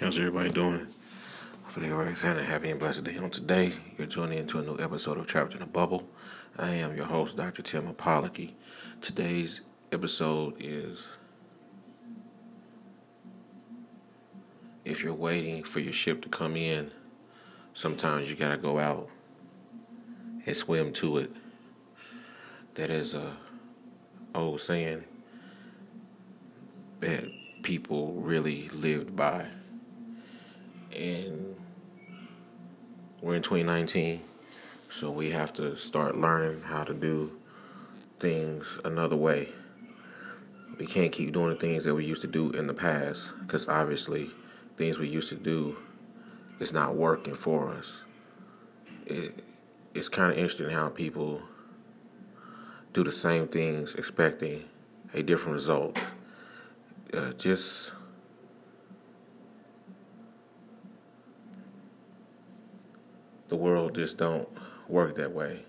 How's everybody doing? Hopefully everybody's having happy and blessed day. On today, you're tuning into a new episode of Trapped in a Bubble. I am your host, Dr. Tim Apology. Today's episode is if you're waiting for your ship to come in, sometimes you gotta go out and swim to it. That is a old saying that people really lived by and we're in 2019, so we have to start learning how to do things another way. We can't keep doing the things that we used to do in the past because obviously things we used to do is not working for us. It, it's kind of interesting how people do the same things expecting a different result. Uh, just the world just don't work that way.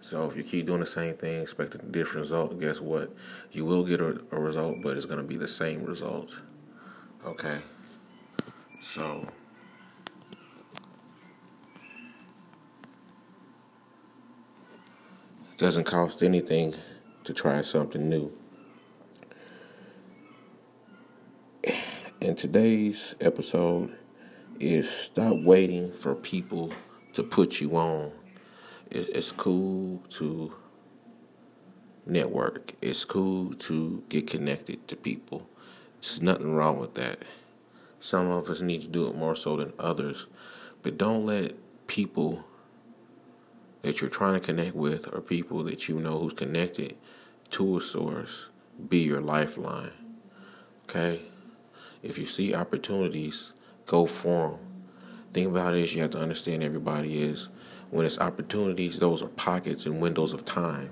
So if you keep doing the same thing, expect a different result, guess what? You will get a, a result, but it's going to be the same result. Okay? So it doesn't cost anything to try something new. And today's episode is stop waiting for people to put you on. It's cool to network. It's cool to get connected to people. There's nothing wrong with that. Some of us need to do it more so than others. But don't let people that you're trying to connect with or people that you know who's connected to a source be your lifeline. Okay? If you see opportunities, go for them thing about it is you have to understand everybody is when it's opportunities, those are pockets and windows of time.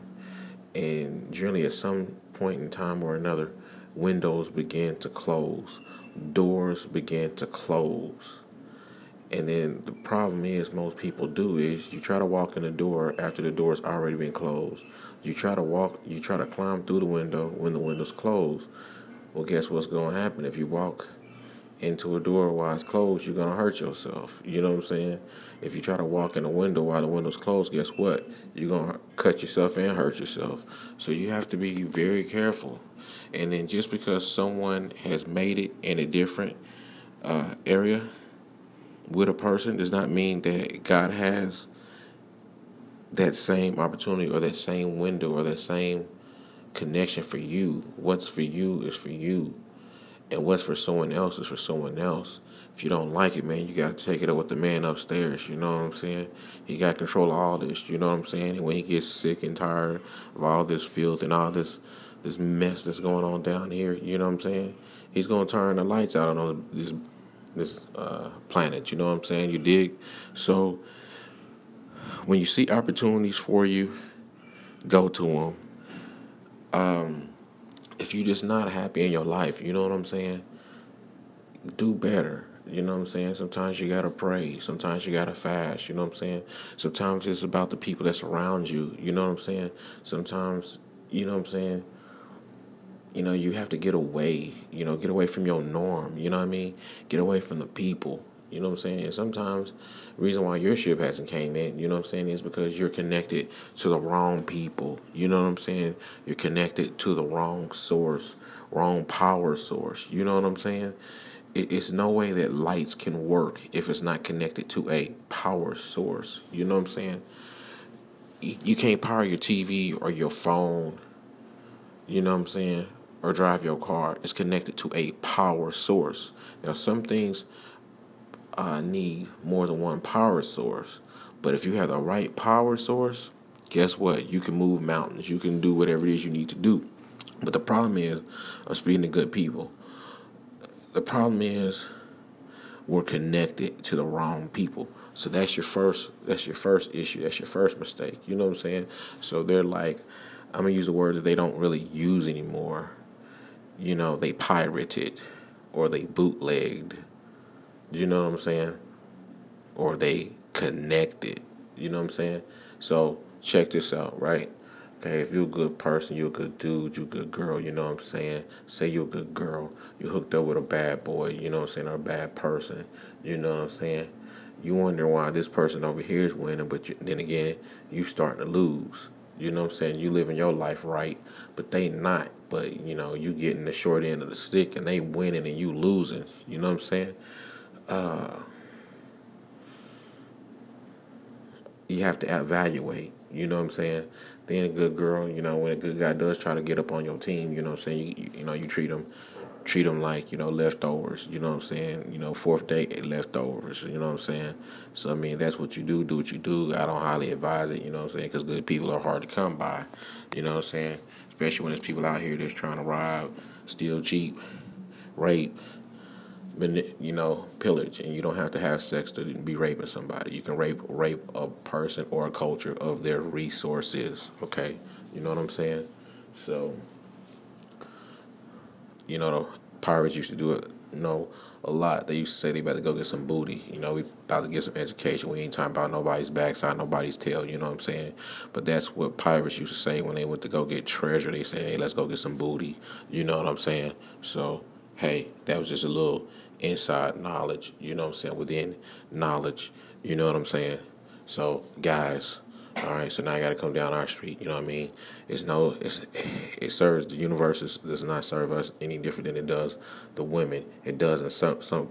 And generally, at some point in time or another, windows begin to close, doors begin to close. And then the problem is, most people do is you try to walk in the door after the door's already been closed. You try to walk, you try to climb through the window when the window's closed. Well, guess what's going to happen if you walk into a door while it's closed, you're gonna hurt yourself. You know what I'm saying? If you try to walk in a window while the window's closed, guess what? You're gonna cut yourself and hurt yourself. So you have to be very careful. And then just because someone has made it in a different uh, area with a person does not mean that God has that same opportunity or that same window or that same connection for you. What's for you is for you. And what's for someone else is for someone else. If you don't like it, man, you got to take it up with the man upstairs. You know what I'm saying? He got control of all this. You know what I'm saying? And when he gets sick and tired of all this filth and all this this mess that's going on down here, you know what I'm saying? He's gonna turn the lights out on this this uh, planet. You know what I'm saying? You dig? So when you see opportunities for you, go to them. Um, if you're just not happy in your life, you know what I'm saying? Do better. You know what I'm saying? Sometimes you gotta pray. Sometimes you gotta fast. You know what I'm saying? Sometimes it's about the people that's around you. You know what I'm saying? Sometimes, you know what I'm saying? You know, you have to get away. You know, get away from your norm. You know what I mean? Get away from the people. You know what I'm saying? And sometimes reason why your ship hasn't came in, you know what I'm saying, is because you're connected to the wrong people. You know what I'm saying? You're connected to the wrong source, wrong power source. You know what I'm saying? it's no way that lights can work if it's not connected to a power source. You know what I'm saying? You can't power your TV or your phone, you know what I'm saying, or drive your car. It's connected to a power source. Now, some things uh, need more than one power source. But if you have the right power source, guess what? You can move mountains. You can do whatever it is you need to do. But the problem is, I'm speaking to good people. The problem is, we're connected to the wrong people. So that's your first. That's your first issue. That's your first mistake. You know what I'm saying? So they're like, I'm gonna use a word that they don't really use anymore. You know, they pirated or they bootlegged you know what I'm saying? Or they connected. You know what I'm saying? So check this out, right? Okay, if you're a good person, you're a good dude, you're a good girl, you know what I'm saying? Say you're a good girl, you hooked up with a bad boy, you know what I'm saying, or a bad person, you know what I'm saying? You wonder why this person over here is winning, but you, then again, you starting to lose. You know what I'm saying? You living your life right, but they not. But you know, you getting the short end of the stick and they winning and you losing. You know what I'm saying? Uh, you have to evaluate. You know what I'm saying? Being a good girl, you know, when a good guy does try to get up on your team, you know what I'm saying? You, you know, you treat them treat them like you know leftovers you know what i'm saying you know fourth date leftovers you know what i'm saying so i mean that's what you do do what you do i don't highly advise it you know what i'm saying because good people are hard to come by you know what i'm saying especially when there's people out here that's trying to rob steal cheap rape you know, pillage, and you don't have to have sex to be raping somebody. You can rape rape a person or a culture of their resources. Okay, you know what I'm saying? So, you know, the pirates used to do it. You know, a lot. They used to say they about to go get some booty. You know, we about to get some education. We ain't talking about nobody's backside, nobody's tail. You know what I'm saying? But that's what pirates used to say when they went to go get treasure. They say, "Hey, let's go get some booty." You know what I'm saying? So, hey, that was just a little inside knowledge, you know what I'm saying, within knowledge, you know what I'm saying? So, guys, all right, so now I got to come down our street, you know what I mean? It's no, it's, it serves the universe, does not serve us any different than it does the women. It does in some, some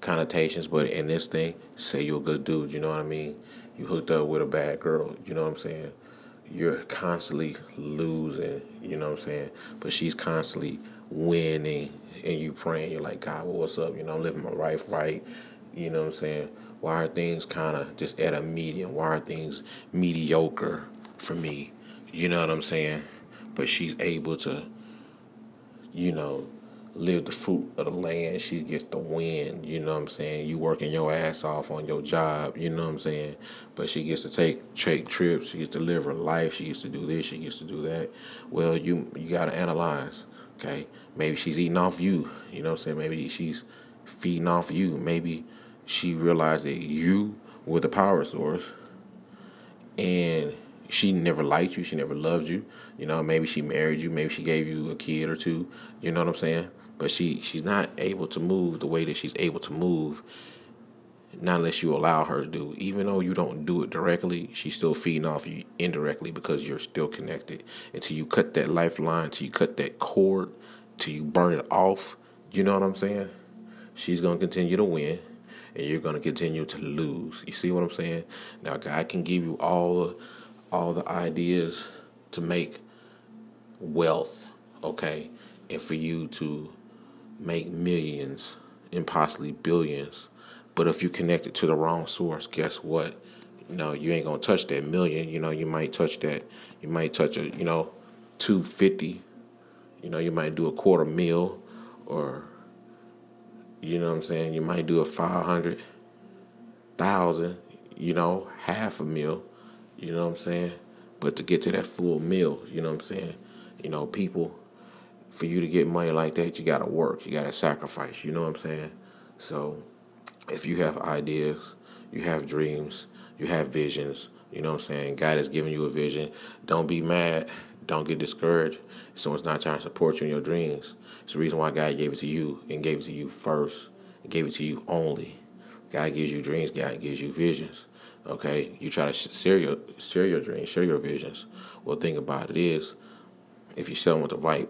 connotations, but in this thing, say you're a good dude, you know what I mean? You hooked up with a bad girl, you know what I'm saying? You're constantly losing, you know what I'm saying? But she's constantly winning and you praying, you're like, God, well, what's up? You know, I'm living my life right. You know what I'm saying? Why are things kind of just at a medium? Why are things mediocre for me? You know what I'm saying? But she's able to, you know, live the fruit of the land. She gets the win. You know what I'm saying? You working your ass off on your job. You know what I'm saying? But she gets to take take trips. She gets to live her life. She gets to do this. She gets to do that. Well, you you got to analyze. Okay, maybe she's eating off you. You know what I'm saying? Maybe she's feeding off you. Maybe she realized that you were the power source and she never liked you. She never loved you. You know, maybe she married you. Maybe she gave you a kid or two. You know what I'm saying? But she she's not able to move the way that she's able to move not unless you allow her to do. Even though you don't do it directly, she's still feeding off you indirectly because you're still connected. Until you cut that lifeline, until you cut that cord, till you burn it off, you know what I'm saying? She's gonna continue to win and you're gonna continue to lose. You see what I'm saying? Now God can give you all the all the ideas to make wealth, okay, and for you to make millions and possibly billions but if you connect it to the wrong source, guess what? You know, you ain't gonna touch that million. You know, you might touch that. You might touch a, you know, two fifty. You know, you might do a quarter mil, or you know what I'm saying. You might do a five hundred thousand. You know, half a mil. You know what I'm saying. But to get to that full meal, you know what I'm saying. You know, people. For you to get money like that, you gotta work. You gotta sacrifice. You know what I'm saying. So if you have ideas, you have dreams, you have visions, you know what I'm saying? God has given you a vision. Don't be mad. Don't get discouraged. Someone's not trying to support you in your dreams. It's the reason why God gave it to you and gave it to you first and gave it to you only. God gives you dreams. God gives you visions. Okay? You try to share your, share your dreams, share your visions. Well, thing about it is, if you share them with the right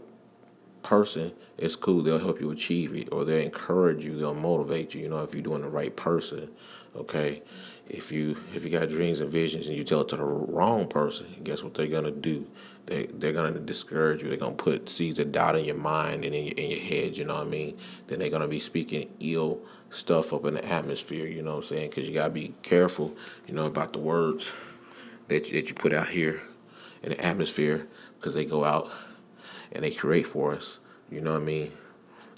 person, it's cool. They'll help you achieve it, or they'll encourage you. They'll motivate you. You know, if you're doing the right person. Okay, if you if you got dreams and visions and you tell it to the wrong person, guess what they're gonna do? They they're gonna discourage you. They're gonna put seeds of doubt in your mind and in your, in your head. You know what I mean? Then they're gonna be speaking ill stuff up in the atmosphere. You know what I'm saying? Because you gotta be careful. You know about the words that that you put out here in the atmosphere because they go out and they create for us. You know what I mean?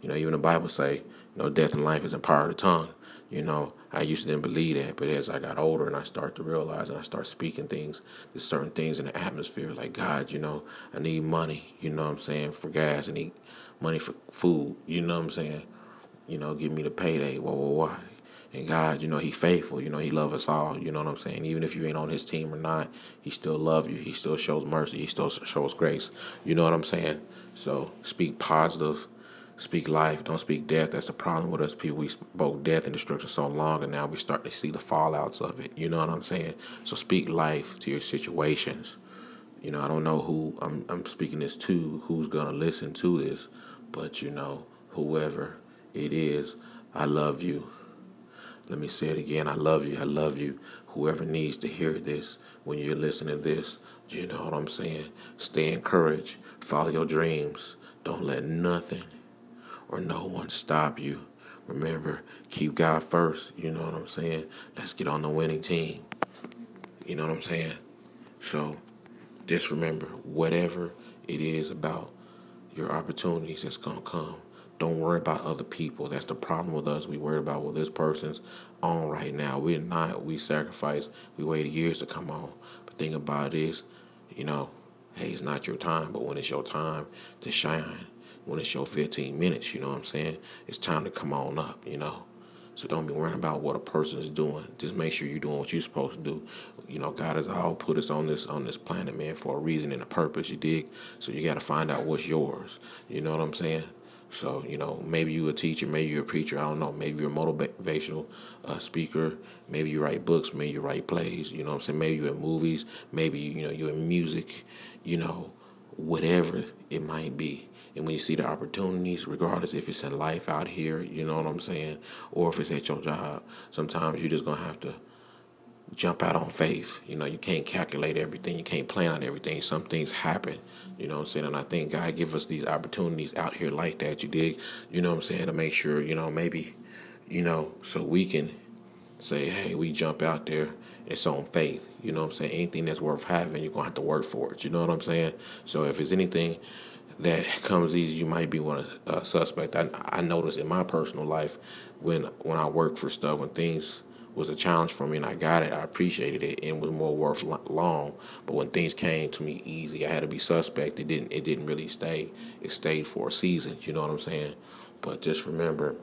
You know, even the Bible say, you know, death and life is in power of the tongue. You know, I used to didn't believe that, but as I got older and I start to realize and I start speaking things, there's certain things in the atmosphere, like God, you know, I need money, you know what I'm saying, for gas, I need money for food, you know what I'm saying? You know, give me the payday, whoa, whoa, whoa. And God, you know, He faithful. You know, He love us all. You know what I'm saying? Even if you ain't on His team or not, He still love you. He still shows mercy. He still shows grace. You know what I'm saying? So speak positive. Speak life. Don't speak death. That's the problem with us people. We spoke death and destruction so long, and now we start to see the fallouts of it. You know what I'm saying? So speak life to your situations. You know, I don't know who I'm, I'm speaking this to, who's gonna listen to this, but you know, whoever it is, I love you. Let me say it again. I love you. I love you. Whoever needs to hear this when you're listening to this, you know what I'm saying? Stay encouraged. Follow your dreams. Don't let nothing or no one stop you. Remember, keep God first. You know what I'm saying? Let's get on the winning team. You know what I'm saying? So just remember, whatever it is about your opportunities that's going to come, don't worry about other people. That's the problem with us. We worry about what this person's on right now. We're not. We sacrifice. We waited years to come on. But thing about it is, you know, hey, it's not your time. But when it's your time to shine, when it's your 15 minutes, you know what I'm saying? It's time to come on up, you know. So don't be worrying about what a person is doing. Just make sure you're doing what you're supposed to do. You know, God has all put us on this on this planet, man, for a reason and a purpose. You dig? So you got to find out what's yours. You know what I'm saying? So, you know, maybe you're a teacher, maybe you're a preacher, I don't know. Maybe you're a motivational uh, speaker, maybe you write books, maybe you write plays, you know what I'm saying? Maybe you're in movies, maybe, you know, you're in music, you know, whatever it might be. And when you see the opportunities, regardless if it's in life out here, you know what I'm saying, or if it's at your job, sometimes you're just going to have to jump out on faith. You know, you can't calculate everything, you can't plan on everything. Some things happen you know what I'm saying? And I think God give us these opportunities out here like that. You dig? You know what I'm saying? To make sure, you know, maybe, you know, so we can say, hey, we jump out there. It's on faith. You know what I'm saying? Anything that's worth having, you're gonna have to work for it. You know what I'm saying? So if it's anything that comes easy, you might be one a uh, suspect. I I noticed in my personal life when when I work for stuff when things was a challenge for me and I got it. I appreciated it and it was more worth long. But when things came to me easy, I had to be suspect. It didn't it didn't really stay. It stayed for a season, you know what I'm saying? But just remember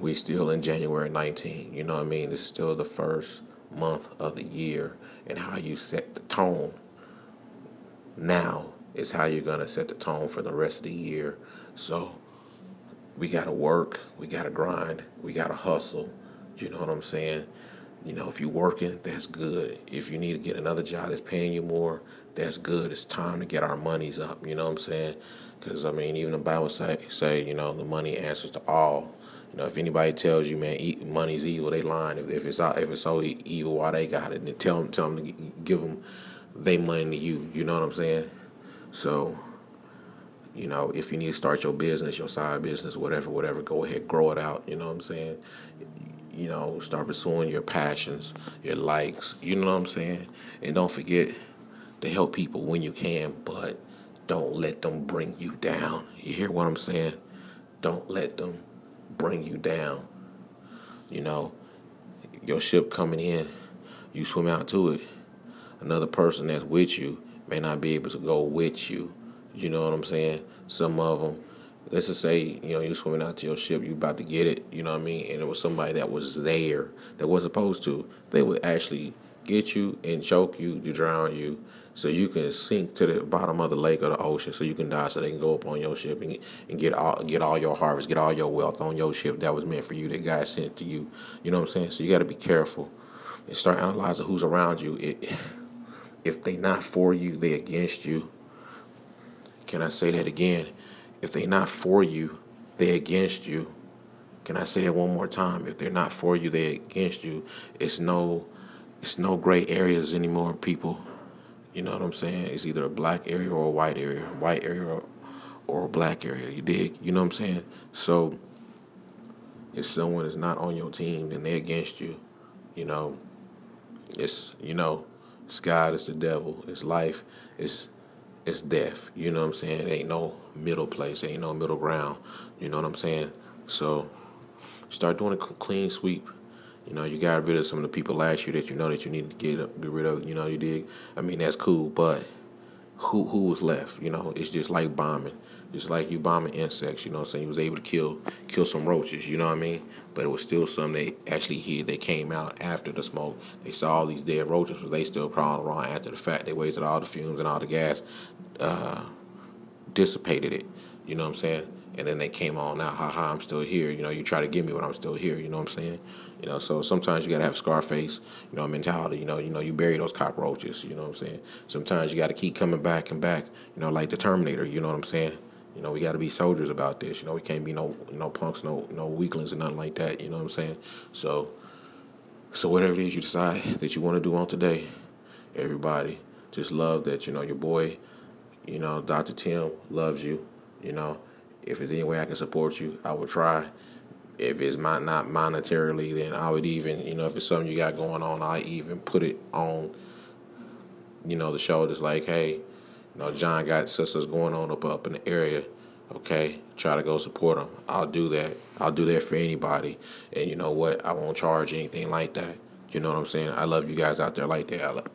we still in January 19, you know what I mean? This is still the first month of the year and how you set the tone now is how you're going to set the tone for the rest of the year. So we got to work, we got to grind, we got to hustle you know what I'm saying? You know, if you're working, that's good. If you need to get another job that's paying you more, that's good. It's time to get our monies up. You know what I'm saying? Because I mean, even the Bible say, say you know, the money answers to all. You know, if anybody tells you, man, money's evil, they lying. If, if it's if it's so evil, why they got it? Then tell them, tell them to give them they money to you. You know what I'm saying? So, you know, if you need to start your business, your side business, whatever, whatever, go ahead, grow it out. You know what I'm saying? You know, start pursuing your passions, your likes, you know what I'm saying? And don't forget to help people when you can, but don't let them bring you down. You hear what I'm saying? Don't let them bring you down. You know, your ship coming in, you swim out to it. Another person that's with you may not be able to go with you. You know what I'm saying? Some of them let's just say you know you're swimming out to your ship you about to get it you know what i mean? And it was somebody that was there that was supposed to they would actually get you and choke you to drown you so you can sink to the bottom of the lake or the ocean so you can die so they can go up on your ship and, and get all get all your harvest get all your wealth on your ship that was meant for you that god sent to you you know what i'm saying? So you got to be careful and start analyzing who's around you. It, if they not for you they against you. Can i say that again if they're not for you, they're against you. Can I say that one more time? If they're not for you, they're against you. It's no it's no gray areas anymore, people. You know what I'm saying? It's either a black area or a white area, white area or, or a black area. You dig? You know what I'm saying? So if someone is not on your team, then they're against you. You know, it's you know, it's God, it's the devil, it's life, it's it's death. You know what I'm saying? Ain't no middle place. Ain't no middle ground. You know what I'm saying? So start doing a clean sweep. You know, you got rid of some of the people last year that you know that you need to get get rid of. You know, you dig. I mean, that's cool, but who who was left? You know, it's just like bombing. Just like you bombing insects, you know what I'm saying? You was able to kill kill some roaches, you know what I mean? But it was still some they actually hid. They came out after the smoke. They saw all these dead roaches, but they still crawling around after the fact. They wasted all the fumes and all the gas, uh, dissipated it. You know what I'm saying? And then they came on out, haha, I'm still here. You know, you try to get me, but I'm still here. You know what I'm saying? You know, so sometimes you gotta have a Scarface, you know, mentality. You know, you know, you bury those cockroaches. You know what I'm saying? Sometimes you gotta keep coming back and back. You know, like the Terminator. You know what I'm saying? You know, we got to be soldiers about this. You know, we can't be no no punks, no no weaklings, and nothing like that. You know what I'm saying? So, so whatever it is you decide that you want to do on today, everybody, just love that. You know, your boy, you know, Dr. Tim loves you. You know, if there's any way I can support you, I would try. If it's not not monetarily, then I would even, you know, if it's something you got going on, I even put it on, you know, the show. Just like, hey, know, John got sisters going on up up in the area. Okay, try to go support them. I'll do that. I'll do that for anybody. And you know what? I won't charge anything like that. You know what I'm saying? I love you guys out there like that. I love,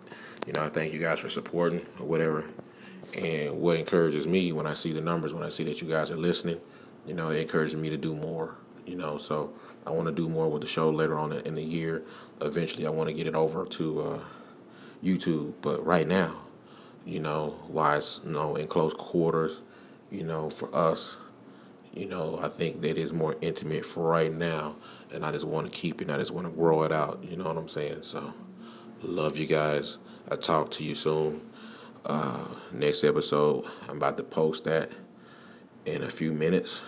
you know, I thank you guys for supporting or whatever. And what encourages me when I see the numbers, when I see that you guys are listening, you know, it encourages me to do more. You know, so I want to do more with the show later on in the year. Eventually, I want to get it over to uh, YouTube. But right now, you know, why it's you know in close quarters, you know, for us, you know, I think that is more intimate for right now, and I just want to keep it. I just want to grow it out. You know what I'm saying? So, love you guys. I talk to you soon. Uh, next episode, I'm about to post that in a few minutes.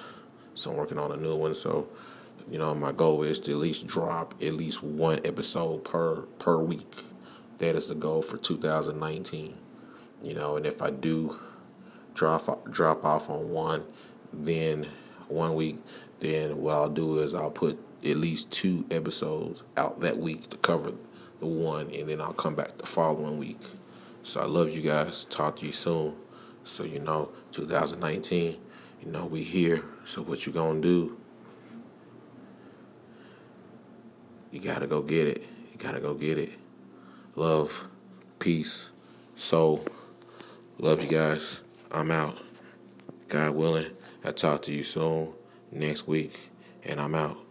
So I'm working on a new one. So, you know, my goal is to at least drop at least one episode per per week. That is the goal for 2019 you know, and if I do drop drop off on one, then one week, then what I'll do is I'll put at least two episodes out that week to cover the one, and then I'll come back the following week. So I love you guys. Talk to you soon. So you know, 2019, you know we here. So what you gonna do? You gotta go get it. You gotta go get it. Love, peace, soul. Love you guys. I'm out. God willing, I talk to you soon next week, and I'm out.